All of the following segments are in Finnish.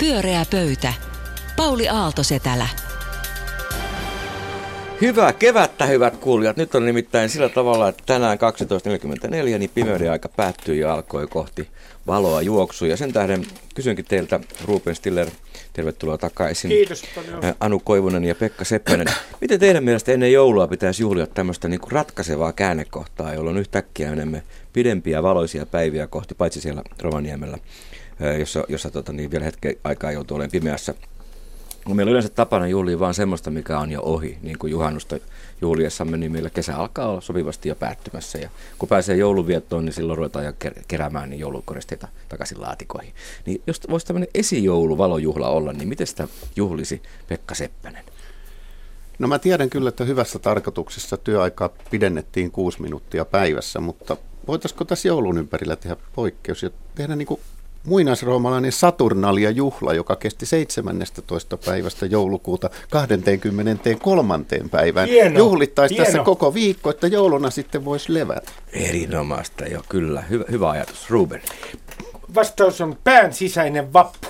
Pyöreä pöytä. Pauli Aaltosetälä. Hyvää kevättä, hyvät kuulijat. Nyt on nimittäin sillä tavalla, että tänään 12.44 niin pimeyden aika päättyi ja alkoi kohti valoa juoksu. Ja sen tähden kysynkin teiltä, Ruben Stiller, tervetuloa takaisin. Kiitos paljon. Anu Koivunen ja Pekka Seppänen. Miten teidän mielestä ennen joulua pitäisi juhlia tämmöistä niin ratkaisevaa käännekohtaa, jolloin yhtäkkiä menemme pidempiä valoisia päiviä kohti, paitsi siellä Rovaniemellä, jossa, jossa tota, niin vielä hetken aikaa joutuu olemaan pimeässä No meillä on yleensä tapana juhlia vaan semmoista, mikä on jo ohi, niin kuin juhannusta juhliessamme, niin meillä kesä alkaa olla sopivasti jo päättymässä. Ja kun pääsee jouluviettoon, niin silloin ruvetaan jo keräämään niin joulukoristeita takaisin laatikoihin. Niin jos voisi tämmöinen esijouluvalojuhla olla, niin miten sitä juhlisi Pekka Seppänen? No mä tiedän kyllä, että hyvässä tarkoituksessa työaikaa pidennettiin kuusi minuuttia päivässä, mutta voitaisiko tässä joulun ympärillä tehdä poikkeus ja tehdä niin kuin muinaisroomalainen Saturnalia-juhla, joka kesti 17. päivästä joulukuuta 23. päivään. Juhlittaisi tässä koko viikko, että jouluna sitten voisi levätä. Erinomaista jo, kyllä. Hyvä, hyvä ajatus. Ruben. Vastaus on pään sisäinen vappu.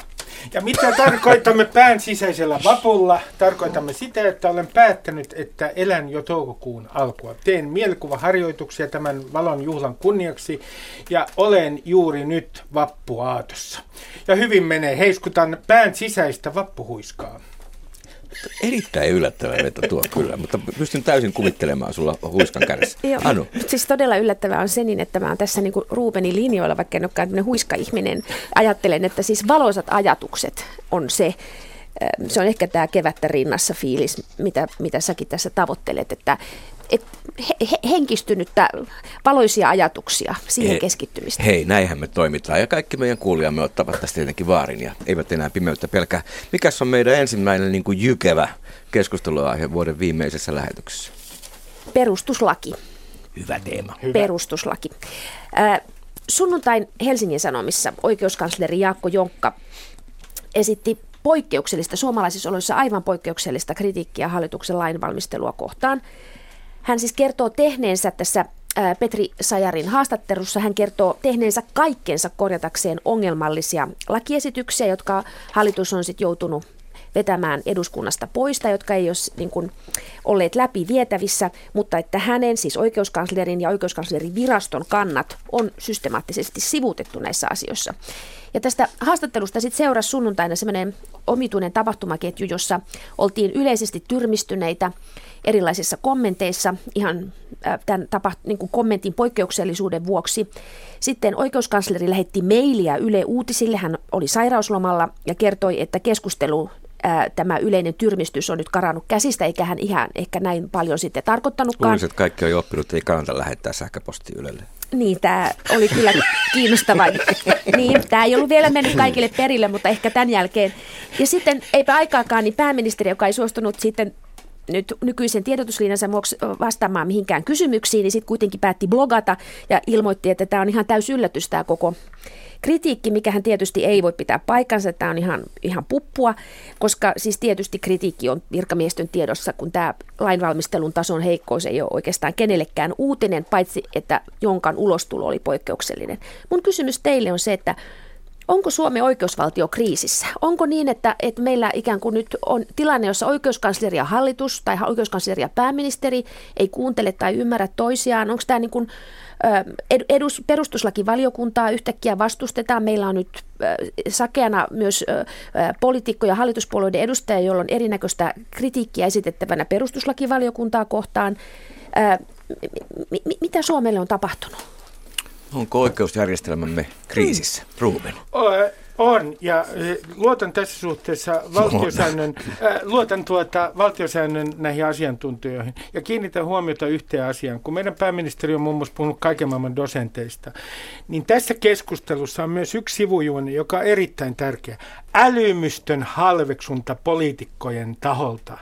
Ja mitä tarkoitamme pään sisäisellä vapulla? Tarkoitamme sitä, että olen päättänyt, että elän jo toukokuun alkua. Teen mielikuvaharjoituksia tämän valon juhlan kunniaksi ja olen juuri nyt vappuaatossa. Ja hyvin menee, heiskutan pään sisäistä vappuhuiskaa. Erittäin yllättävä veto tuo kyllä, mutta pystyn täysin kuvittelemaan sulla huiskan. Joo, anu. Siis todella yllättävää on se niin, että mä oon tässä niin kuin Rubenin linjoilla, vaikka en olekaan huiska-ihminen. Ajattelen, että siis valoisat ajatukset on se, se on ehkä tämä kevättä rinnassa fiilis, mitä, mitä säkin tässä tavoittelet, että et he, henkistynyttä valoisia ajatuksia, siihen He, keskittymistä. Hei, näinhän me toimitaan ja kaikki meidän kuulijamme ottavat tästä tietenkin vaarin ja eivät enää pimeyttä pelkää. Mikäs on meidän ensimmäinen niin kuin jykevä keskusteluaihe vuoden viimeisessä lähetyksessä? Perustuslaki. Hyvä teema. Hyvä. Perustuslaki. Äh, sunnuntain Helsingin Sanomissa oikeuskansleri Jaakko Jonkka esitti poikkeuksellista, suomalaisissa oloissa aivan poikkeuksellista kritiikkiä hallituksen lainvalmistelua kohtaan. Hän siis kertoo tehneensä tässä Petri Sajarin haastattelussa. Hän kertoo tehneensä kaikkensa korjatakseen ongelmallisia lakiesityksiä, jotka hallitus on sitten joutunut vetämään eduskunnasta poista, jotka ei ole niin kuin, olleet läpi vietävissä, mutta että hänen, siis oikeuskanslerin ja oikeuskanslerin viraston kannat on systemaattisesti sivuutettu näissä asioissa. Ja tästä haastattelusta sitten seurasi sunnuntaina semmoinen omituinen tapahtumaketju, jossa oltiin yleisesti tyrmistyneitä erilaisissa kommenteissa ihan tämän tapa, niin kuin kommentin poikkeuksellisuuden vuoksi. Sitten oikeuskansleri lähetti mailia Yle Uutisille, hän oli sairauslomalla ja kertoi, että keskustelu tämä yleinen tyrmistys on nyt karannut käsistä, eikä hän ihan ehkä näin paljon sitten tarkoittanutkaan. Luulisin, että kaikki on jo oppinut, että ei kannata lähettää sähköposti Ylelle. Niin, tämä oli kyllä kiinnostava. niin, tämä ei ollut vielä mennyt kaikille perille, mutta ehkä tämän jälkeen. Ja sitten eipä aikaakaan, niin pääministeri, joka ei suostunut sitten nyt nykyisen tiedotuslinjansa vuoksi vastaamaan mihinkään kysymyksiin, niin sitten kuitenkin päätti blogata ja ilmoitti, että tämä on ihan täys yllätys tämä koko kritiikki, mikä hän tietysti ei voi pitää paikkansa, tämä on ihan, ihan puppua, koska siis tietysti kritiikki on virkamiesten tiedossa, kun tämä lainvalmistelun tason heikkous ei ole oikeastaan kenellekään uutinen, paitsi että jonkan ulostulo oli poikkeuksellinen. Mun kysymys teille on se, että Onko Suomen oikeusvaltio kriisissä? Onko niin, että, että meillä ikään kuin nyt on tilanne, jossa oikeuskansleri ja hallitus tai oikeuskansleri ja pääministeri ei kuuntele tai ymmärrä toisiaan? Onko tämä niin kuin, edus, perustuslakivaliokuntaa yhtäkkiä vastustetaan? Meillä on nyt sakeana myös poliitikkoja ja hallituspuolueiden edustajia, joilla on erinäköistä kritiikkiä esitettävänä perustuslakivaliokuntaa kohtaan. Mitä Suomelle on tapahtunut? Onko oikeusjärjestelmämme kriisissä, Ruben? On, ja luotan tässä suhteessa valtiosäännön, äh, luotan tuota valtiosäännön näihin asiantuntijoihin ja kiinnitän huomiota yhteen asiaan. Kun meidän pääministeri on muun muassa puhunut kaiken maailman dosenteista, niin tässä keskustelussa on myös yksi sivujuone, joka on erittäin tärkeä. Älymystön halveksunta poliitikkojen taholta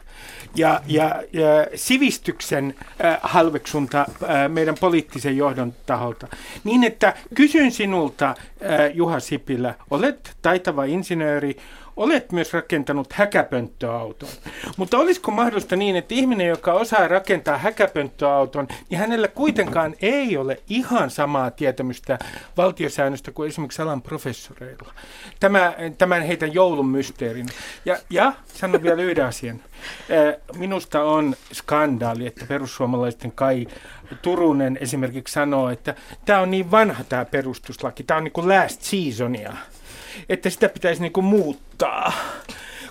ja, ja, ja sivistyksen äh, halveksunta äh, meidän poliittisen johdon taholta. Niin, että kysyn sinulta, äh, Juha Sipilä, olet taitava insinööri, olet myös rakentanut häkäpönttöauton. Mutta olisiko mahdollista niin, että ihminen, joka osaa rakentaa häkäpönttöauton, niin hänellä kuitenkaan ei ole ihan samaa tietämystä valtiosäännöstä kuin esimerkiksi alan professoreilla. Tämä, tämän heitä tämän joulun mysteerin. Ja, ja sanon vielä yhden asian. Minusta on skandaali, että perussuomalaisten Kai Turunen esimerkiksi sanoo, että tämä on niin vanha tämä perustuslaki, tämä on niin kuin last seasonia, että sitä pitäisi niin kuin muuttaa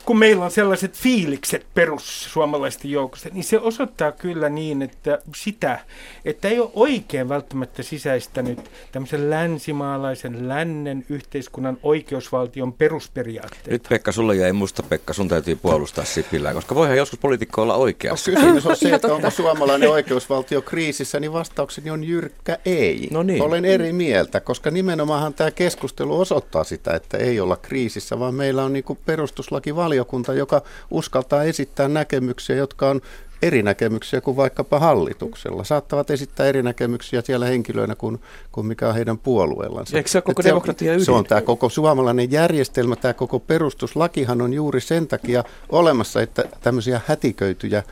kun meillä on sellaiset fiilikset perussuomalaisten joukossa, niin se osoittaa kyllä niin, että sitä, että ei ole oikein välttämättä sisäistänyt tämmöisen länsimaalaisen lännen yhteiskunnan oikeusvaltion perusperiaatteita. Nyt Pekka, sulle jäi musta Pekka, sun täytyy puolustaa Sipilää, koska voihan joskus poliitikko olla oikeassa. No, kysymys on se, että onko suomalainen oikeusvaltio kriisissä, niin vastaukseni on jyrkkä ei. No niin. Olen eri mieltä, koska nimenomaan tämä keskustelu osoittaa sitä, että ei olla kriisissä, vaan meillä on niin perustuslakivaliokunta valiokunta, joka uskaltaa esittää näkemyksiä, jotka on eri näkemyksiä kuin vaikkapa hallituksella. Saattavat esittää eri näkemyksiä siellä henkilöinä kuin, kuin mikä on heidän puolueellansa. Eikö se koko demokratia ydin? Se on tämä koko suomalainen järjestelmä, tämä koko perustuslakihan on juuri sen takia olemassa, että tämmöisiä hätiköityjä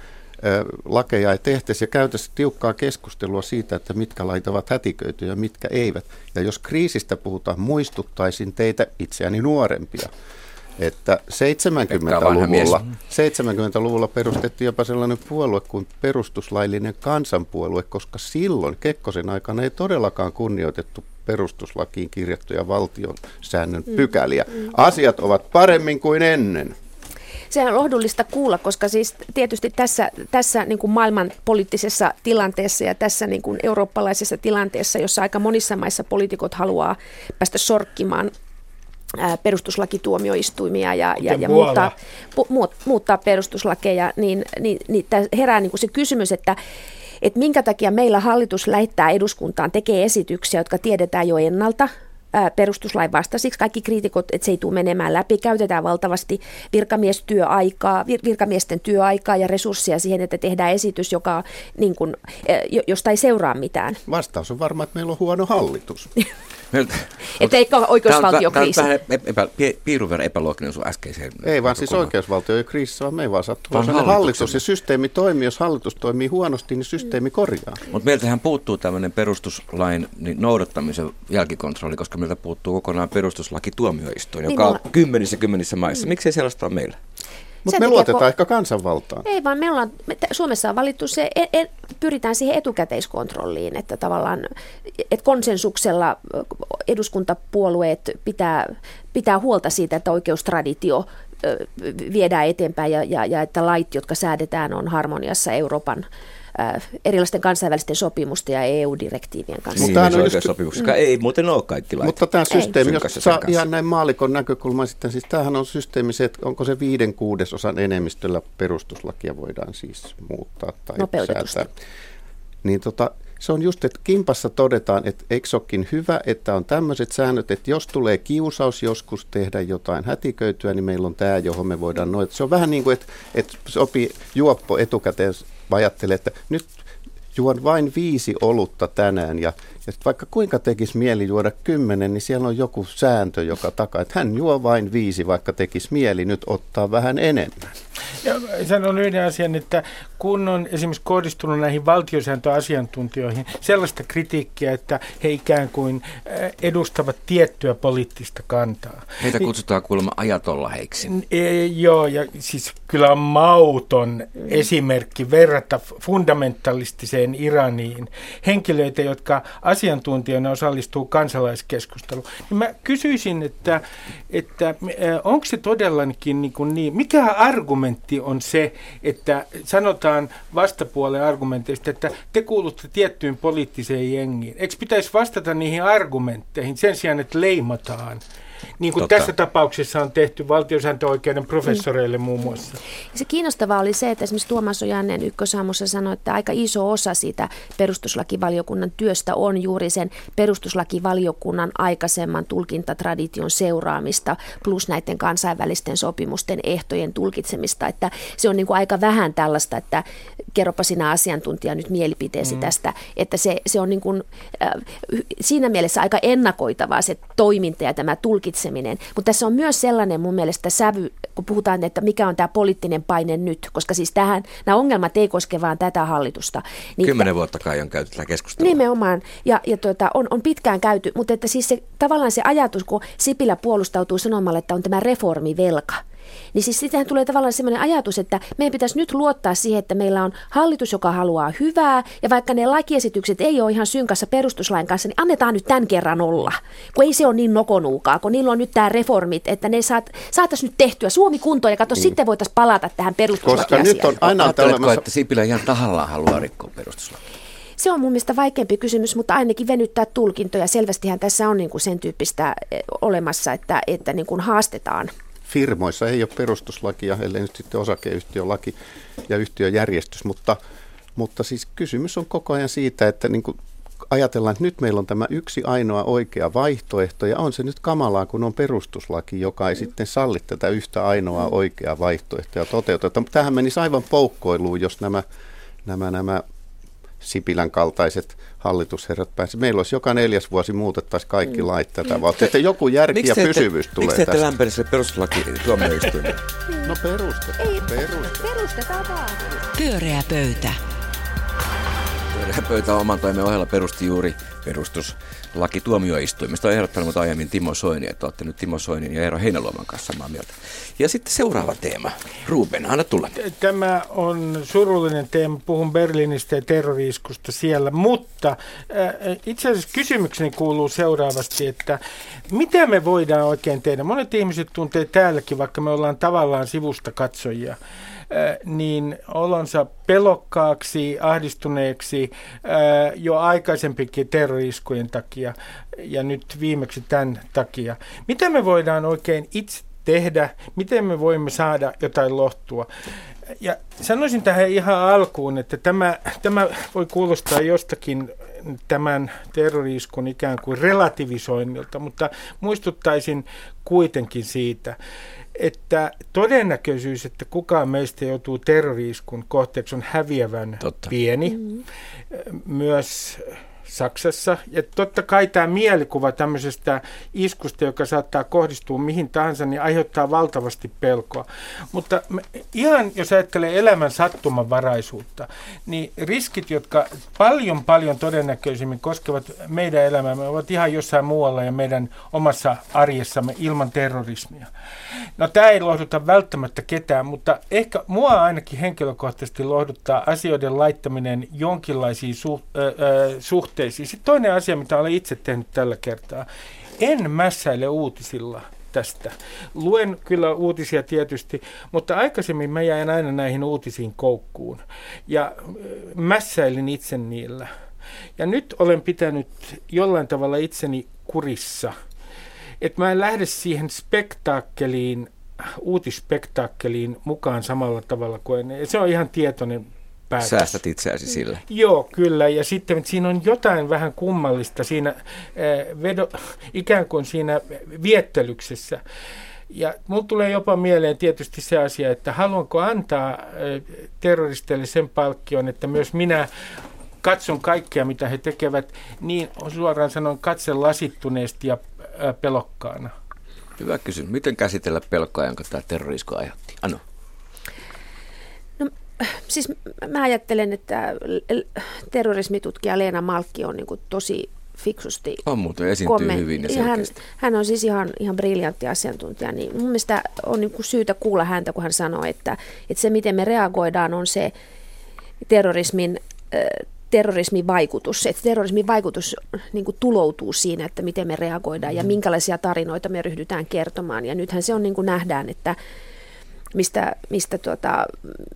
lakeja ei tehtäisi ja käytäisi tiukkaa keskustelua siitä, että mitkä lait ovat hätiköityjä ja mitkä eivät. Ja jos kriisistä puhutaan, muistuttaisin teitä itseäni nuorempia että 70-luvulla, 70-luvulla perustettiin jopa sellainen puolue kuin perustuslaillinen kansanpuolue, koska silloin Kekkosen aikana ei todellakaan kunnioitettu perustuslakiin kirjattuja valtion säännön mm. pykäliä. Asiat ovat paremmin kuin ennen. Se on lohdullista kuulla, koska siis tietysti tässä, tässä niin kuin maailman poliittisessa tilanteessa ja tässä niin kuin eurooppalaisessa tilanteessa, jossa aika monissa maissa poliitikot haluaa päästä sorkkimaan perustuslakituomioistuimia ja, ja, ja muuttaa, pu, muuttaa perustuslakeja, niin, niin, niin herää niin kuin se kysymys, että että minkä takia meillä hallitus lähettää eduskuntaan, tekee esityksiä, jotka tiedetään jo ennalta, perustuslain vastaisiksi. Kaikki kriitikot, että se ei tule menemään läpi. Käytetään valtavasti virkamiestyöaikaa, vir- virkamiesten työaikaa ja resursseja siihen, että tehdään esitys, joka, niin kuin, josta ei seuraa mitään. Vastaus on varma, että meillä on huono hallitus. Että eikö oikeusvaltiokriisi? Tämä on vähän epä, piirun verran epälooginen sun äskeiseen. Ei vaan siis oikeusvaltio ei kriisissä, vaan me ei vaan sattuu. Vaan hallitus ja systeemi toimii. Jos hallitus toimii huonosti, niin systeemi korjaa. Mutta meiltähän puuttuu tämmöinen perustuslain niin noudattamisen jälkikontrolli, koska meiltä puuttuu kokonaan perustuslaki tuomioistuin, joka niin, on kymmenissä kymmenissä maissa. Mm. Miksi ei sellaista ole meillä? Mutta me luotetaan ko- ehkä kansanvaltaan. Ei vaan me ollaan, me, Suomessa on valittu se, e, e, pyritään siihen etukäteiskontrolliin, että tavallaan että konsensuksella eduskuntapuolueet pitää, pitää huolta siitä, että oikeustraditio viedään eteenpäin ja, ja, ja että lait, jotka säädetään, on harmoniassa Euroopan erilaisten kansainvälisten sopimusten ja EU-direktiivien kanssa. Mutta niin, on just, mm. ei muuten ole kaikki lait. Mutta tämä systeemi, jos saa ihan näin maalikon näkökulman sitten, siis tämähän on systeemi se, että onko se viiden kuudesosan enemmistöllä perustuslakia voidaan siis muuttaa tai säätää. Niin tota, se on just, että kimpassa todetaan, että eikö olekin hyvä, että on tämmöiset säännöt, että jos tulee kiusaus joskus tehdä jotain hätiköityä, niin meillä on tämä, johon me voidaan noita. Se on vähän niin kuin, että, että sopii juoppo etukäteen ajattelee, että nyt juon vain viisi olutta tänään ja, ja vaikka kuinka tekisi mieli juoda kymmenen, niin siellä on joku sääntö, joka takaa, että hän juo vain viisi, vaikka tekisi mieli nyt ottaa vähän enemmän. Ja sanon yhden asian, että kun on esimerkiksi kohdistunut näihin valtiosääntöasiantuntijoihin sellaista kritiikkiä, että he ikään kuin äh, edustavat tiettyä poliittista kantaa. Heitä niin- kutsutaan kuulemma ajatollaheiksi. E, joo, ja siis kyllä on mauton esimerkki verrata fundamentalistiseen Iraniin henkilöitä, jotka asiantuntijoina osallistuu kansalaiskeskusteluun. Niin mä kysyisin, että, että äh, onko se todellakin niin, kuin niin mikä argumentti on se, että sanotaan vastapuolen argumenteista, että te kuulutte tiettyyn poliittiseen jengiin. Eikö pitäisi vastata niihin argumentteihin sen sijaan, että leimataan? Niin kuin Totta. tässä tapauksessa on tehty valtiosääntöoikeuden professoreille mm. muun muassa. Se kiinnostavaa oli se, että esimerkiksi Tuomas Ojanen ykkösaamussa sanoi, että aika iso osa siitä perustuslakivaliokunnan työstä on juuri sen perustuslakivaliokunnan aikaisemman tulkintatradition seuraamista plus näiden kansainvälisten sopimusten ehtojen tulkitsemista. Että se on niin kuin aika vähän tällaista, että kerropa sinä asiantuntija nyt mielipiteesi mm. tästä, että se, se on niin kuin, äh, siinä mielessä aika ennakoitavaa se toiminta ja tämä tulkinta tulkitseminen. Mutta tässä on myös sellainen mun mielestä sävy, kun puhutaan, että mikä on tämä poliittinen paine nyt, koska siis tähän, nämä ongelmat ei koske vain tätä hallitusta. Niin Kymmenen vuotta kai on käyty tätä keskustelua. Nimenomaan, ja, ja tuota, on, on pitkään käyty, mutta että siis se, tavallaan se ajatus, kun Sipilä puolustautuu sanomalla, että on tämä reformivelka, niin siis sitähän tulee tavallaan sellainen ajatus, että meidän pitäisi nyt luottaa siihen, että meillä on hallitus, joka haluaa hyvää, ja vaikka ne lakiesitykset ei ole ihan synkassa perustuslain kanssa, niin annetaan nyt tämän kerran olla. Kun ei se ole niin nokonuukaa, kun niillä on nyt tämä reformit, että ne saat, saataisiin nyt tehtyä Suomi kuntoon, ja katso, niin. sitten voitaisiin palata tähän perustuslakiasiaan. Koska nyt on aina Ajatteletko, että Sipilä ihan tahallaan haluaa rikkoa perustuslakia? Se on mun mielestä vaikeampi kysymys, mutta ainakin venyttää tulkintoja. Selvästihän tässä on niin kuin sen tyyppistä eh, olemassa, että, että niin kuin haastetaan firmoissa ei ole perustuslakia, ellei nyt sitten osakeyhtiölaki ja yhtiöjärjestys, mutta, mutta siis kysymys on koko ajan siitä, että niin kuin ajatellaan, että nyt meillä on tämä yksi ainoa oikea vaihtoehto, ja on se nyt kamalaa, kun on perustuslaki, joka ei sitten salli tätä yhtä ainoaa oikeaa vaihtoehtoa toteuteta. Tähän menisi aivan poukkoiluun, jos nämä, nämä, nämä Sipilän kaltaiset hallitusherrat pääsi. Meillä olisi joka neljäs vuosi muutettaisiin kaikki mm. lait tätä vauhtia. Että joku järki ja pysyvyys te, tulee miksi tästä. Miksi sille perustuslaki tuomioistuimeen? no perustetaan. Ei, perustetaan. Perustetaan vaan. Pyöreä pöytä. Pöytä oman toimen ohella perusti juuri perustuslaki tuomioistuimesta. On ehdottanut aiemmin Timo Soini, että olette nyt Timo Soinin ja Eero Heinäluoman kanssa samaa mieltä. Ja sitten seuraava teema. Ruben, anna tulla. Tämä on surullinen teema. Puhun Berliinistä ja terroriiskusta siellä, mutta äh, itse asiassa kysymykseni kuuluu seuraavasti, että mitä me voidaan oikein tehdä? Monet ihmiset tuntee täälläkin, vaikka me ollaan tavallaan sivusta katsojia niin olonsa pelokkaaksi, ahdistuneeksi jo aikaisempikin terroriskujen takia ja nyt viimeksi tämän takia. Mitä me voidaan oikein itse tehdä, miten me voimme saada jotain lohtua. Ja sanoisin tähän ihan alkuun, että tämä, tämä voi kuulostaa jostakin tämän terroriiskun ikään kuin relativisoinnilta, mutta muistuttaisin kuitenkin siitä, että todennäköisyys, että kukaan meistä joutuu terroriiskun kohteeksi on häviävän Totta. pieni. Mm-hmm. Myös Saksassa. Ja totta kai tämä mielikuva tämmöisestä iskusta, joka saattaa kohdistua mihin tahansa, niin aiheuttaa valtavasti pelkoa. Mutta ihan jos ajattelee elämän sattumanvaraisuutta, niin riskit, jotka paljon paljon todennäköisimmin koskevat meidän elämäämme, ovat ihan jossain muualla ja meidän omassa arjessamme ilman terrorismia. No tämä ei lohduta välttämättä ketään, mutta ehkä mua ainakin henkilökohtaisesti lohduttaa asioiden laittaminen jonkinlaisiin suht, suhteisiin suhteisiin. Sitten toinen asia, mitä olen itse tehnyt tällä kertaa. En mässäile uutisilla tästä. Luen kyllä uutisia tietysti, mutta aikaisemmin mä jäin aina näihin uutisiin koukkuun. Ja mässäilin itse niillä. Ja nyt olen pitänyt jollain tavalla itseni kurissa. Että mä en lähde siihen spektaakkeliin, uutisspektaakkeliin mukaan samalla tavalla kuin ennen. Se on ihan tietoinen päätös. Säästät itseäsi sillä. Joo, kyllä. Ja sitten siinä on jotain vähän kummallista siinä äh, vedo, ikään kuin siinä viettelyksessä. Ja mulla tulee jopa mieleen tietysti se asia, että haluanko antaa äh, terroristeille sen palkkion, että myös minä katson kaikkea, mitä he tekevät, niin suoraan sanon katse lasittuneesti ja äh, pelokkaana. Hyvä kysymys. Miten käsitellä pelkoa, jonka tämä terrorisku aiheutti? Ano siis mä ajattelen, että terrorismitutkija Leena Malkki on niin kuin tosi fiksusti. On muuten, esiintyy komment- hyvin ja hän, hän on siis ihan, ihan briljantti asiantuntija, niin mun mielestä on niin kuin syytä kuulla häntä, kun hän sanoo, että, että se miten me reagoidaan on se terrorismin terrorismin vaikutus, että terrorismin vaikutus niin kuin tuloutuu siinä, että miten me reagoidaan ja mm. minkälaisia tarinoita me ryhdytään kertomaan. Ja nythän se on niin kuin nähdään, että mistä, mistä tuota,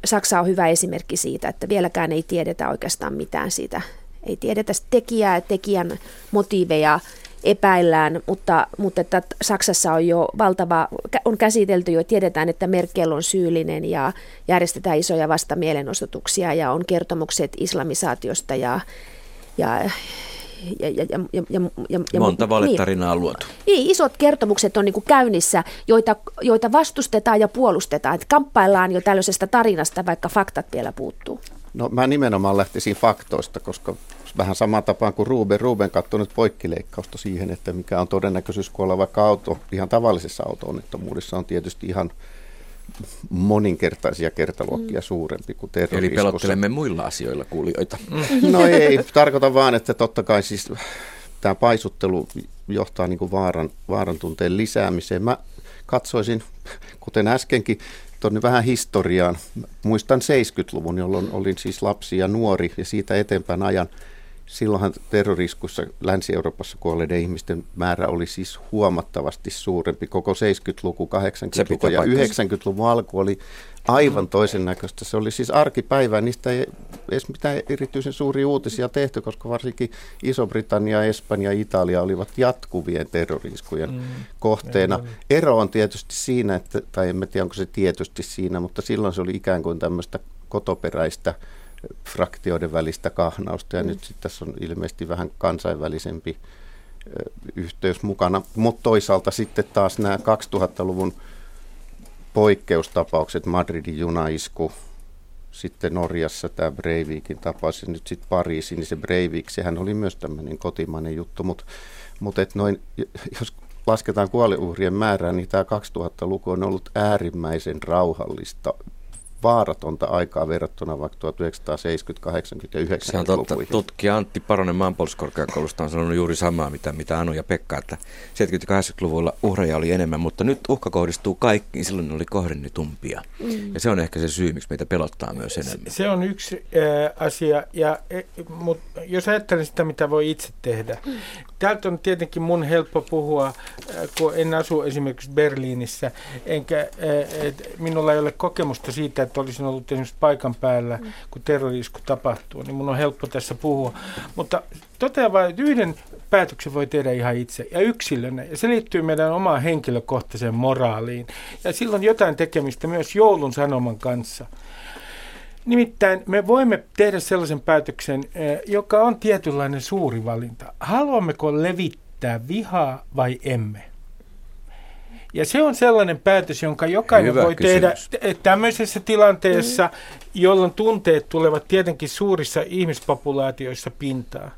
Saksa on hyvä esimerkki siitä, että vieläkään ei tiedetä oikeastaan mitään siitä. Ei tiedetä tekijää, tekijän motiiveja epäillään, mutta, mutta että Saksassa on jo valtava, on käsitelty jo, tiedetään, että Merkel on syyllinen ja järjestetään isoja vastamielenosoituksia ja on kertomukset islamisaatiosta ja, ja ja, ja, ja, ja, ja, ja Monta valetarinaa niin, luotu. Niin, isot kertomukset on niin kuin käynnissä, joita, joita vastustetaan ja puolustetaan. Että kamppaillaan jo tällaisesta tarinasta, vaikka faktat vielä puuttuu. No mä nimenomaan lähtisin faktoista, koska vähän sama tapaan kuin Ruben. Ruben katsoi nyt poikkileikkausta siihen, että mikä on todennäköisyys kuolla vaikka auto, ihan tavallisessa auto-onnettomuudessa on tietysti ihan moninkertaisia kertaluokkia mm. suurempi kuin terroriskussa. Eli pelottelemme muilla asioilla kuulijoita. No ei, tarkoitan vaan, että totta kai siis tämä paisuttelu johtaa niin kuin vaaran, vaaran tunteen lisäämiseen. Mä katsoisin, kuten äskenkin, tuonne vähän historiaan. Muistan 70-luvun, jolloin olin siis lapsi ja nuori ja siitä eteenpäin ajan. Silloinhan terroriskussa Länsi-Euroopassa kuolleiden ihmisten määrä oli siis huomattavasti suurempi. Koko 70-luku, 80-luku ja 90-luvun alku oli aivan toisen näköistä. Se oli siis arkipäivää, niistä ei edes mitään erityisen suuria uutisia tehty, koska varsinkin Iso-Britannia, Espanja ja Italia olivat jatkuvien terroriskujen mm. kohteena. Ero on tietysti siinä, että, tai en tiedä onko se tietysti siinä, mutta silloin se oli ikään kuin tämmöistä kotoperäistä fraktioiden välistä kahnausta, ja mm. nyt sitten tässä on ilmeisesti vähän kansainvälisempi yhteys mukana. Mutta toisaalta sitten taas nämä 2000-luvun poikkeustapaukset, Madridin junaisku, sitten Norjassa tämä Breivikin tapaus ja nyt sitten Pariisi, niin se Breivik, sehän oli myös tämmöinen kotimainen juttu, mutta mut et noin, jos lasketaan kuoliuhrien määrää, niin tämä 2000-luku on ollut äärimmäisen rauhallista vaaratonta aikaa verrattuna vaikka 1970, 80 ja 90 Se on totta. Tutkija Antti Paronen maanpuolustuskorkeakoulusta on sanonut juuri samaa, mitä, mitä Anu ja Pekka, että 70-80-luvulla uhreja oli enemmän, mutta nyt uhka kohdistuu kaikkiin, silloin ne oli kohdennetumpia. Mm. Ja se on ehkä se syy, miksi meitä pelottaa myös enemmän. Se on yksi äh, asia, ja, e, mutta jos ajattelen sitä, mitä voi itse tehdä. Mm. Täältä on tietenkin mun helppo puhua, äh, kun en asu esimerkiksi Berliinissä, enkä äh, et minulla ei ole kokemusta siitä, että olisin ollut esimerkiksi paikan päällä, mm. kun terrorisku tapahtuu, niin mun on helppo tässä puhua. Mutta totean vain, että yhden päätöksen voi tehdä ihan itse ja yksilönä. Ja se liittyy meidän omaan henkilökohtaiseen moraaliin. Ja silloin jotain tekemistä myös joulun sanoman kanssa. Nimittäin me voimme tehdä sellaisen päätöksen, eh, joka on tietynlainen suuri valinta. Haluammeko levittää vihaa vai emme? Ja se on sellainen päätös, jonka jokainen Hyvä voi kysymys. tehdä tämmöisessä tilanteessa, jolloin tunteet tulevat tietenkin suurissa ihmispopulaatioissa pintaan.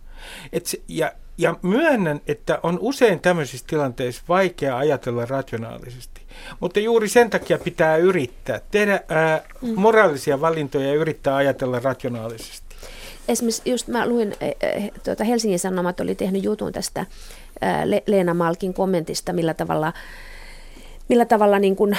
Et se, ja, ja myönnän, että on usein tämmöisissä tilanteissa vaikea ajatella rationaalisesti. Mutta juuri sen takia pitää yrittää tehdä ää, mm. moraalisia valintoja ja yrittää ajatella rationaalisesti. Esimerkiksi just mä luin, tuota Helsingin Sanomat oli tehnyt jutun tästä Leena Malkin kommentista, millä tavalla millä tavalla niin kuin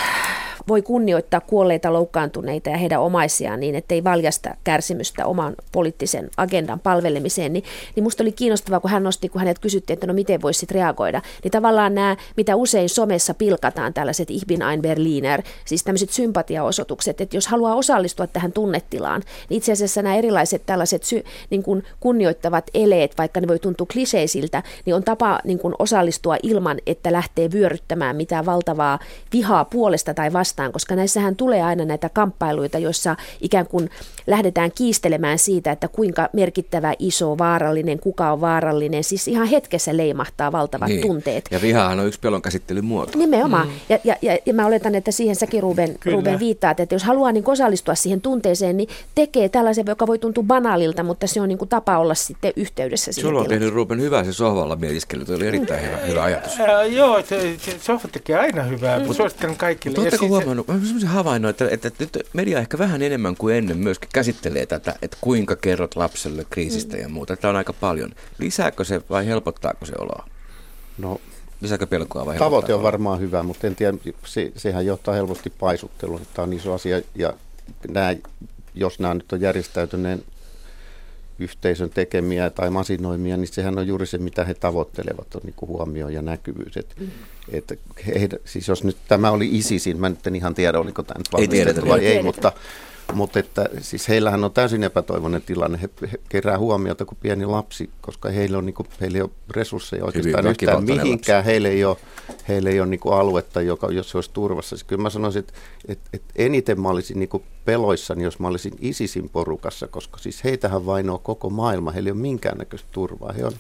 voi kunnioittaa kuolleita, loukkaantuneita ja heidän omaisiaan niin, ettei valjasta kärsimystä oman poliittisen agendan palvelemiseen, niin, niin musta oli kiinnostavaa, kun hän nosti, kun hänet kysyttiin, että no miten voisi sitten reagoida, niin tavallaan nämä, mitä usein somessa pilkataan, tällaiset Ich bin ein Berliner, siis tämmöiset sympatiaosoitukset, että jos haluaa osallistua tähän tunnetilaan, niin itse asiassa nämä erilaiset tällaiset sy, niin kuin kunnioittavat eleet, vaikka ne voi tuntua kliseisiltä, niin on tapa niin kuin osallistua ilman, että lähtee vyöryttämään mitään valtavaa vihaa puolesta tai vastaan, koska näissähän tulee aina näitä kamppailuita, joissa ikään kuin lähdetään kiistelemään siitä, että kuinka merkittävä, iso, vaarallinen, kuka on vaarallinen. Siis ihan hetkessä leimahtaa valtavat niin. tunteet. Ja vihahan on yksi pelon käsittelyn muoto. Nimenomaan. Mm. Ja, ja, ja, ja mä oletan, että siihen säkin Ruben, Ruben viittaat, että jos haluaa niin osallistua siihen tunteeseen, niin tekee tällaisen, joka voi tuntua banaalilta, mutta se on niin kuin tapa olla sitten yhteydessä siihen Sulla on tehnyt Ruben hyvää se sohvalla mietiskely, se oli erittäin hyvä, hyvä ajatus. Äh, joo, se, se sohva tekee aina hyvää, mm. suosittelen kaikille. Oletteko siis huomannut, mä sellaisen havainnon, että, että, että nyt media ehkä vähän enemmän kuin ennen myöskin käsittelee tätä, että kuinka kerrot lapselle kriisistä mm. ja muuta. Tämä on aika paljon. Lisääkö se vai helpottaako se oloa? No, Lisääkö pelkoa vai Tavoite on varmaan hyvä, mutta en tiedä, se, sehän johtaa helposti paisutteluun. Tämä on iso asia ja nämä, jos nämä nyt on järjestäytyneen yhteisön tekemiä tai masinoimia, niin sehän on juuri se, mitä he tavoittelevat, on niin huomio ja näkyvyys. Et, mm. et he, siis jos nyt tämä oli ISISin, mä nyt en ihan tiedä, oliko tämä nyt valmistettu vai ei, ei mutta mutta että siis heillähän on täysin epätoivoinen tilanne. He, he kerää huomiota kuin pieni lapsi, koska heillä on, niin kuin, heillä ei ole resursseja oikeastaan yhtään mihinkään. Heillä ei ole, heillä ei ole niin kuin aluetta, joka, jos se olisi turvassa. Siis kyllä mä sanoisin, että, että, että eniten mä olisin niin kuin peloissani, jos mä olisin ISISin porukassa, koska siis heitähän vainoo koko maailma. Heillä ei ole minkäännäköistä turvaa. He on,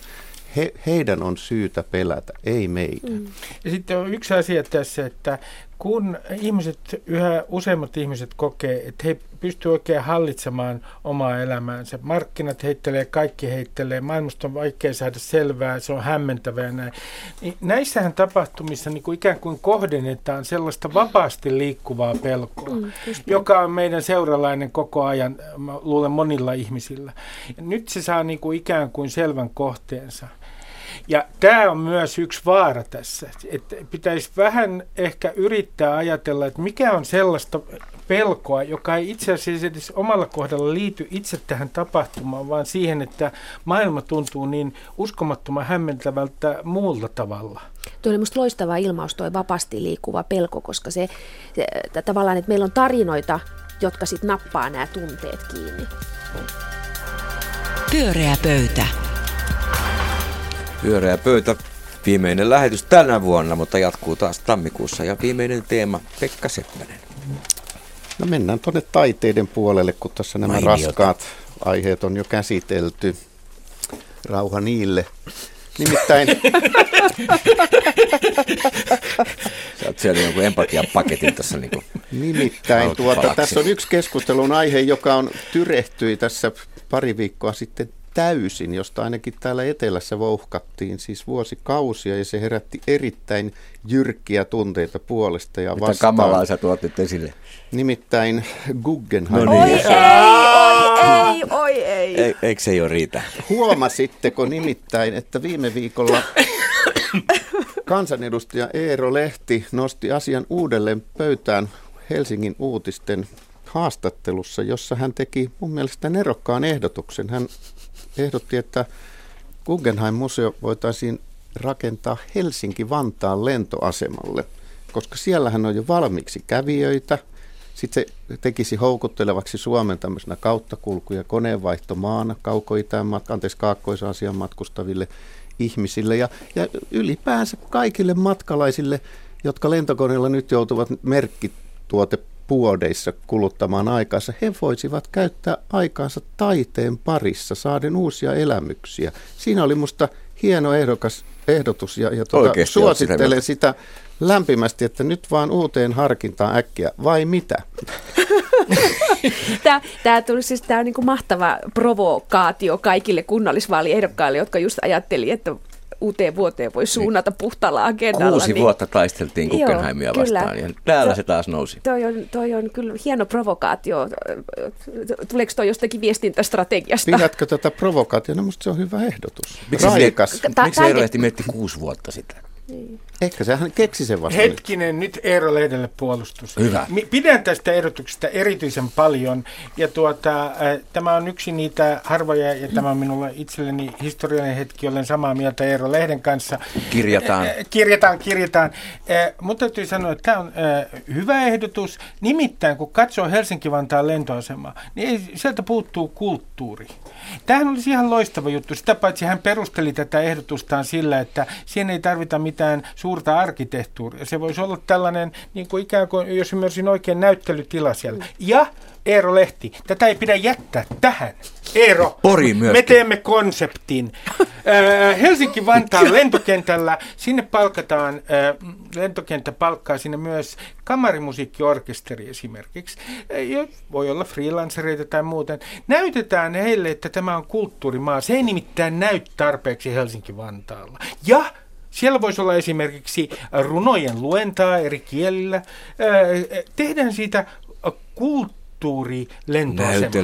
he, heidän on syytä pelätä, ei meitä. Mm. Ja sitten on yksi asia tässä, että kun ihmiset, yhä useimmat ihmiset kokee, että he pystyvät oikein hallitsemaan omaa elämäänsä. Markkinat heittelee, kaikki heittelee, maailmasta on vaikea saada selvää, se on hämmentävää ja näin. Niin näissähän tapahtumissa niin kuin ikään kuin kohdennetaan sellaista vapaasti liikkuvaa pelkoa, mm, joka on meidän seuralainen koko ajan, luulen monilla ihmisillä. Ja nyt se saa niin kuin ikään kuin selvän kohteensa. Ja tämä on myös yksi vaara tässä, että pitäisi vähän ehkä yrittää ajatella, että mikä on sellaista pelkoa, joka ei itse asiassa edes omalla kohdalla liity itse tähän tapahtumaan, vaan siihen, että maailma tuntuu niin uskomattoman hämmentävältä muulla tavalla. Tuo oli minusta loistava ilmaus, tuo vapaasti liikkuva pelko, koska se, se tavallaan, että meillä on tarinoita, jotka sitten nappaa nämä tunteet kiinni. Pyöreä pöytä. Pyöreä pöytä. Viimeinen lähetys tänä vuonna, mutta jatkuu taas tammikuussa. Ja viimeinen teema Pekka Seppänen. No mennään tuonne taiteiden puolelle, kun tässä nämä Mainiota. raskaat aiheet on jo käsitelty. Rauha niille. Nimittäin... Sä oot siellä jonkun empatiapaketin tässä niin Nimittäin tuota, tässä on yksi keskustelun aihe, joka on tyrehtyi tässä pari viikkoa sitten täysin, josta ainakin täällä etelässä vouhkattiin siis vuosikausia ja se herätti erittäin jyrkkiä tunteita puolesta ja Mitä vastaan. kamalaa sä tuot nyt esille? Nimittäin Guggenheim. No niin. Oi ei, oi ei, oi ei. E, eikö se jo riitä? Huomasitteko nimittäin, että viime viikolla kansanedustaja Eero Lehti nosti asian uudelleen pöytään Helsingin uutisten haastattelussa, jossa hän teki mun mielestä nerokkaan ehdotuksen. Hän ehdotti, että Guggenheim-museo voitaisiin rakentaa Helsinki-Vantaan lentoasemalle, koska siellähän on jo valmiiksi kävijöitä. Sitten se tekisi houkuttelevaksi Suomen tämmöisenä kauttakulku- ja koneenvaihtomaana kauko-itään, anteeksi, kaakkois-Aasian matkustaville ihmisille ja, ja ylipäänsä kaikille matkalaisille, jotka lentokoneella nyt joutuvat merkkituote puodeissa kuluttamaan aikaansa, he voisivat käyttää aikaansa taiteen parissa, saaden uusia elämyksiä. Siinä oli musta hieno ehdokas, ehdotus ja, ja tuota, suosittelen sitä lämpimästi, että nyt vaan uuteen harkintaan äkkiä, vai mitä? tämä, tämä, tuli siis, tämä on niin kuin mahtava provokaatio kaikille kunnallisvaaliehdokkaille, jotka just ajatteli, että uuteen vuoteen voi suunnata puhtaalla agendalla. Kuusi niin... vuotta taisteltiin Guggenheimia Joo, vastaan ja täällä se, se taas nousi. Toi on, toi on kyllä hieno provokaatio. Tuleeko toi jostakin viestintästrategiasta? Pidätkö tätä provokaationa? Minusta se on hyvä ehdotus. Miksi, Raikas. Miksi Eero Lehti mietti kuusi vuotta sitä? Niin. Ehkä se hän keksi sen vasta Hetkinen, nyt, nyt Eero Lehdelle puolustus. Hyvä. Pidän tästä ehdotuksesta erityisen paljon. Ja tuota, äh, tämä on yksi niitä harvoja, ja tämä on minulle itselleni historiallinen hetki, olen samaa mieltä Eero Lehden kanssa. Kirjataan. Äh, kirjataan, kirjataan. Äh, mutta täytyy sanoa, että tämä on äh, hyvä ehdotus. Nimittäin, kun katsoo Helsinki-Vantaan lentoasemaa, niin sieltä puuttuu kulttuuri. Tämähän olisi ihan loistava juttu. Sitä paitsi hän perusteli tätä ehdotustaan sillä, että siihen ei tarvita mitään suurta arkkitehtuuria. Se voisi olla tällainen, niin kuin ikään kuin, jos ymmärsin oikein, näyttelytila siellä. Ja Eero Lehti, tätä ei pidä jättää tähän. Eero, Pori me teemme konseptin. Helsinki-Vantaan lentokentällä, sinne palkataan, lentokenttä palkkaa sinne myös kamarimusiikkiorkesteri esimerkiksi. Voi olla freelancereita tai muuten. Näytetään heille, että tämä on kulttuurimaa. Se ei nimittäin näy tarpeeksi Helsinki-Vantaalla. Ja siellä voisi olla esimerkiksi runojen luentaa eri kielillä. Tehdään siitä kulttuuri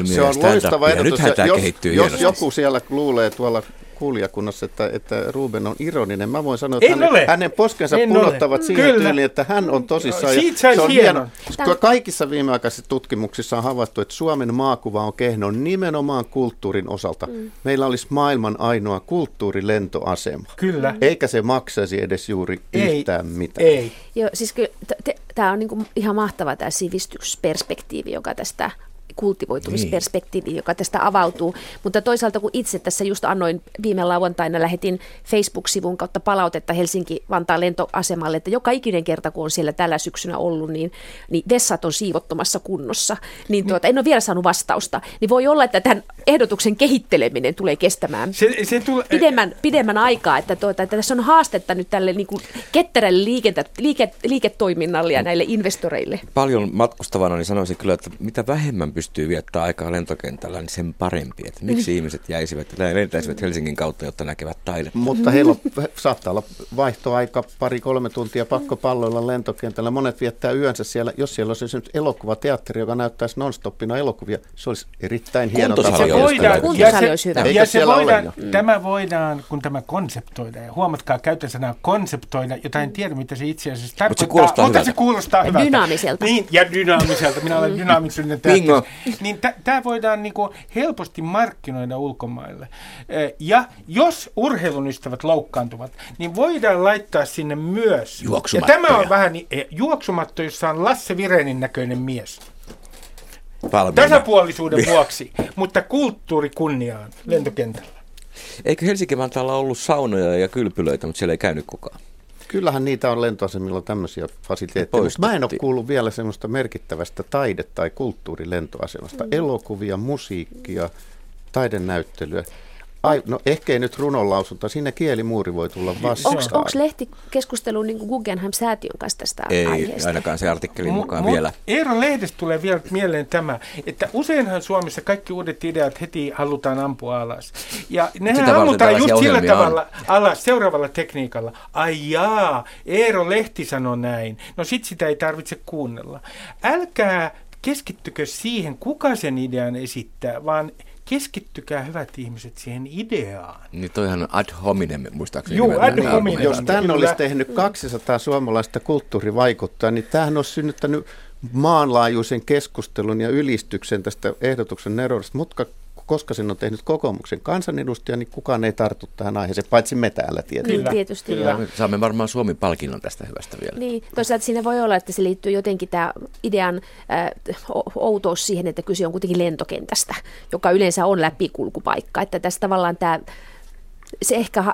Se on loistava ehdotus. Jos, jos joku siellä luulee tuolla kuulijakunnassa, että, että Ruben on ironinen. Mä voin sanoa, että hänen, hänen poskensa en punottavat ole. siihen Kyllä. tyyliin, että hän on tosissaan. Siitä se on hieno. hieno. Kaikissa viimeaikaisissa tutkimuksissa on havaittu, että Suomen maakuva on kehno nimenomaan kulttuurin osalta. Mm. Meillä olisi maailman ainoa kulttuurilentoasema. Kyllä. Eikä se maksaisi edes juuri ei, yhtään mitään. Ei. Joo, siis tämä on niinku ihan mahtava tämä sivistysperspektiivi, joka tästä kultivoitumisperspektiivi, joka tästä avautuu. Mutta toisaalta kun itse tässä just annoin viime lauantaina, lähetin Facebook-sivun kautta palautetta Helsinki-Vantaan lentoasemalle, että joka ikinen kerta, kun on siellä tällä syksynä ollut, niin, niin vessat on siivottomassa kunnossa. Niin tuota, en ole vielä saanut vastausta. Niin voi olla, että tämän ehdotuksen kehitteleminen tulee kestämään se, se tule- pidemmän, pidemmän aikaa, että, tuota, että tässä on haastetta nyt tälle niin kuin ketterälle liike, liike, liiketoiminnalle ja näille investoreille. Paljon matkustavana niin sanoisin kyllä, että mitä vähemmän pystyy viettämään aikaa lentokentällä, niin sen parempi. Että miksi mm. ihmiset jäisivät ja lentäisivät Helsingin kautta, jotta näkevät taidetta. Mutta heillä on, saattaa olla vaihtoaika pari-kolme tuntia pakko palloilla lentokentällä. Monet viettää yönsä siellä. Jos siellä olisi esimerkiksi elokuvateatteri, joka näyttäisi non-stoppina elokuvia, se olisi erittäin hieno tapa. Se voidaan, ja se. Ja se voidaan, tämä voidaan, kun tämä konseptoidaan, ja huomatkaa, käytän sanaa konseptoida, jota en tiedä, mitä se itse asiassa tarkoittaa. Mutta se kuulostaa mutta se kuulostaa hyvältä. Dynaamiselta. Niin, ja dynaamiselta. Minä olen dynaamisen Bingo. Niin tämä voidaan niinku helposti markkinoida ulkomaille. Ja jos urheilun ystävät loukkaantuvat, niin voidaan laittaa sinne myös. Ja tämä on vähän e, juoksumatto, jossa on Lasse Virenin näköinen mies. Valmiina. Tasapuolisuuden vuoksi, mutta kulttuuri kunniaan lentokentällä. Eikö Helsinki-Vantaalla ollut saunoja ja kylpylöitä, mutta siellä ei käynyt kukaan? Kyllähän niitä on lentoasemilla tämmöisiä fasiliteetteja, mutta mä en ole kuullut vielä semmoista merkittävästä taide- tai kulttuurilentoasemasta. Mm. Elokuvia, musiikkia, taidenäyttelyä. Ai, no ehkä ei nyt runonlausunta, siinä kielimuuri voi tulla vastaan. Onko lehti keskustelu niin Guggenheim-säätiön kanssa tästä ei, aiheesta? ainakaan se artikkelin mukaan mu- vielä. Eero Lehdestä tulee vielä mieleen tämä, että useinhan Suomessa kaikki uudet ideat heti halutaan ampua alas. Ja nehän Sitä ammutaan just sillä tavalla on. alas seuraavalla tekniikalla. Ai jaa, Eero Lehti sanoi näin. No sit sitä ei tarvitse kuunnella. Älkää keskittykö siihen, kuka sen idean esittää, vaan keskittykää hyvät ihmiset siihen ideaan. Niin toihan ad hominem muistaakseni. Joo, ad hominem. Jos tämän olisi tehnyt 200 suomalaista kulttuurivaikuttaa, niin tämähän olisi synnyttänyt maanlaajuisen keskustelun ja ylistyksen tästä ehdotuksen neroudesta, mutta koska sen on tehnyt kokoomuksen kansanedustaja, niin kukaan ei tartu tähän aiheeseen, paitsi me täällä tietysti. Niin, tietysti Kyllä. Joo. Saamme varmaan Suomen palkinnon tästä hyvästä vielä. Niin, toisaalta siinä voi olla, että se liittyy jotenkin tämä idean äh, outous siihen, että kyse on kuitenkin lentokentästä, joka yleensä on läpikulkupaikka. Että tässä tavallaan tämä se ehkä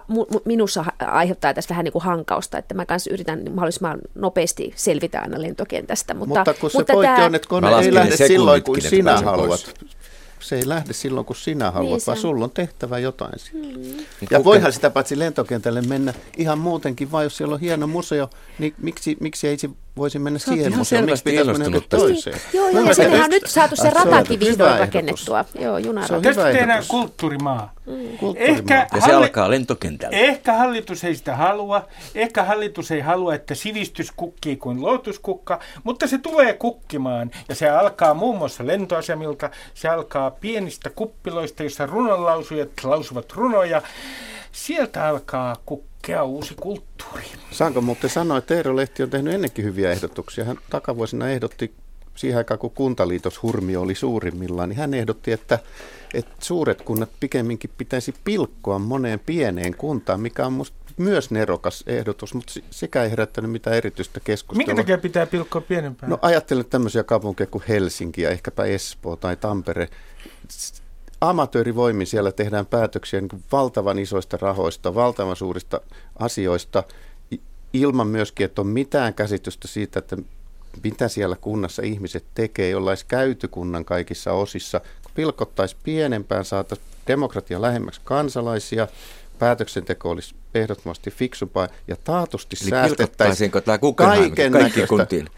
minussa aiheuttaa tässä vähän niin kuin hankausta, että mä kanssa yritän mahdollisimman nopeasti selvitä aina lentokentästä. Mutta, mutta kun se mutta pointti tämä... on, että kone ei lähde silloin, kun sinä haluat. Pois se ei lähde silloin, kun sinä haluat, niin vaan sulla on tehtävä jotain Mm. Ja voihan sitä paitsi lentokentälle mennä ihan muutenkin, vaan jos siellä on hieno museo, niin miksi, miksi ei voisi mennä Sä siihen museoon, miksi pitäisi mennä toiseen? Niin, joo, joo, ja on nyt saatu se ratakin vihdoin rakennettua. Joo, junarata. Tästä tehdään kulttuurimaa. Mm. Ehkä ja se halli- alkaa lentokentällä. Ehkä hallitus ei sitä halua. Ehkä hallitus ei halua, että sivistys kukkii kuin lootuskukka, mutta se tulee kukkimaan. Ja se alkaa muun muassa lentoasemilta. Se alkaa pienistä kuppiloista, joissa runonlausujat lausuvat runoja. Sieltä alkaa kukkea uusi kulttuuri. Saanko muuten sanoa, että Eero Lehti on tehnyt ennenkin hyviä ehdotuksia. Hän takavuosina ehdotti siihen aikaan, kun kuntaliitos hurmio oli suurimmillaan, niin hän ehdotti, että, että suuret kunnat pikemminkin pitäisi pilkkoa moneen pieneen kuntaan, mikä on musta myös nerokas ehdotus, mutta sekä ei herättänyt mitään erityistä keskustelua. Minkä takia pitää pilkkoa pienempään? No ajattelen tämmöisiä kaupunkeja kuin Helsinki ja ehkäpä Espoo tai Tampere amatöörivoimin siellä tehdään päätöksiä niin valtavan isoista rahoista, valtavan suurista asioista, ilman myöskin, että on mitään käsitystä siitä, että mitä siellä kunnassa ihmiset tekee, jolla olisi käyty kunnan kaikissa osissa. Kun pilkottaisiin pienempään, saataisiin demokratia lähemmäksi kansalaisia, päätöksenteko olisi ehdottomasti fiksumpaa ja taatusti Eli säästettäisiin kaiken kaikki kuntiin.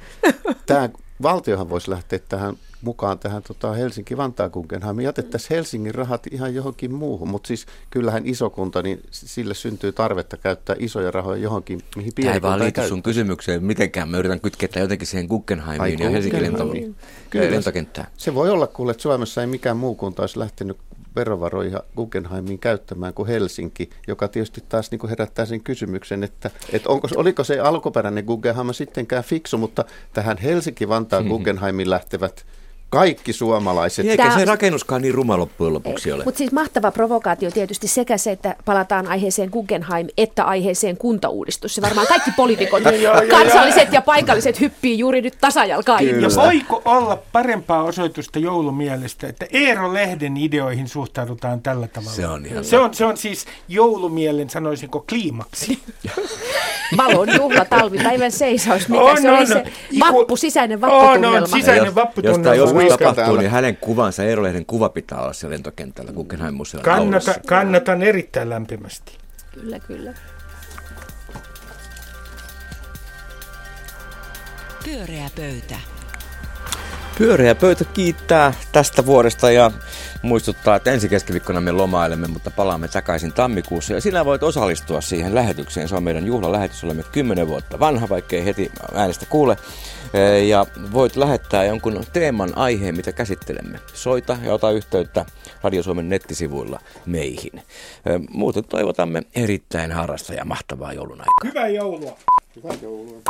Tämä valtiohan voisi lähteä tähän mukaan tähän tota Helsinki-Vantaan Guggenheimiin. Jätettäisiin Helsingin rahat ihan johonkin muuhun, mutta siis kyllähän isokunta, niin sille syntyy tarvetta käyttää isoja rahoja johonkin, mihin pieni Tämä ei vaan liity sun kysymykseen mitenkään. Mä yritän kytketä jotenkin siihen Guggenheimiin Ai, ja Helsingin lento- lentokenttään. Se voi olla kuule, että Suomessa ei mikään muu kunta olisi lähtenyt verovaroja Guggenheimiin käyttämään kuin Helsinki, joka tietysti taas niin kuin herättää sen kysymyksen, että, että onko, oliko se alkuperäinen Guggenheim sittenkään fiksu, mutta tähän Helsinki-Vantaan mm-hmm. Guggenheimin lähtevät kaikki suomalaiset. Eikä se rakennuskaan niin ruma loppujen lopuksi ole. Mutta siis mahtava provokaatio tietysti sekä se, että palataan aiheeseen Guggenheim, että aiheeseen kuntauudistus. Se varmaan kaikki poliitikot, kansalliset ja paikalliset, hyppii juuri nyt tasajalkaa Ja voiko olla parempaa osoitusta joulumielestä, että Eero Lehden ideoihin suhtaudutaan tällä tavalla? Se on ihan Se on, se on siis joulumielen, sanoisinko, kliimaksi. Valon juhla, talvipäivän seisaus, mikä On, se oli on, se vappu, sisäinen On, vapputunnelma. on, sisäinen jos, vapputunnelma. Tapahtuu, täällä. niin hänen kuvansa, Eero Lehden kuva pitää olla siellä lentokentällä Guggenheim-museon Kannata, aulassa. kannatan erittäin lämpimästi. Kyllä, kyllä. Pyöreä pöytä. Pyöreä pöytä kiittää tästä vuodesta ja muistuttaa, että ensi keskiviikkona me lomailemme, mutta palaamme takaisin tammikuussa. Ja sinä voit osallistua siihen lähetykseen. Se on meidän juhlalähetys. Olemme 10 vuotta vanha, vaikkei heti äänestä kuule. Ja voit lähettää jonkun teeman aiheen, mitä käsittelemme. Soita ja ota yhteyttä Radio Suomen nettisivuilla meihin. Muuten toivotamme erittäin harrasta ja mahtavaa joulun aikaa. Hyvää joulua. Hyvää joulua.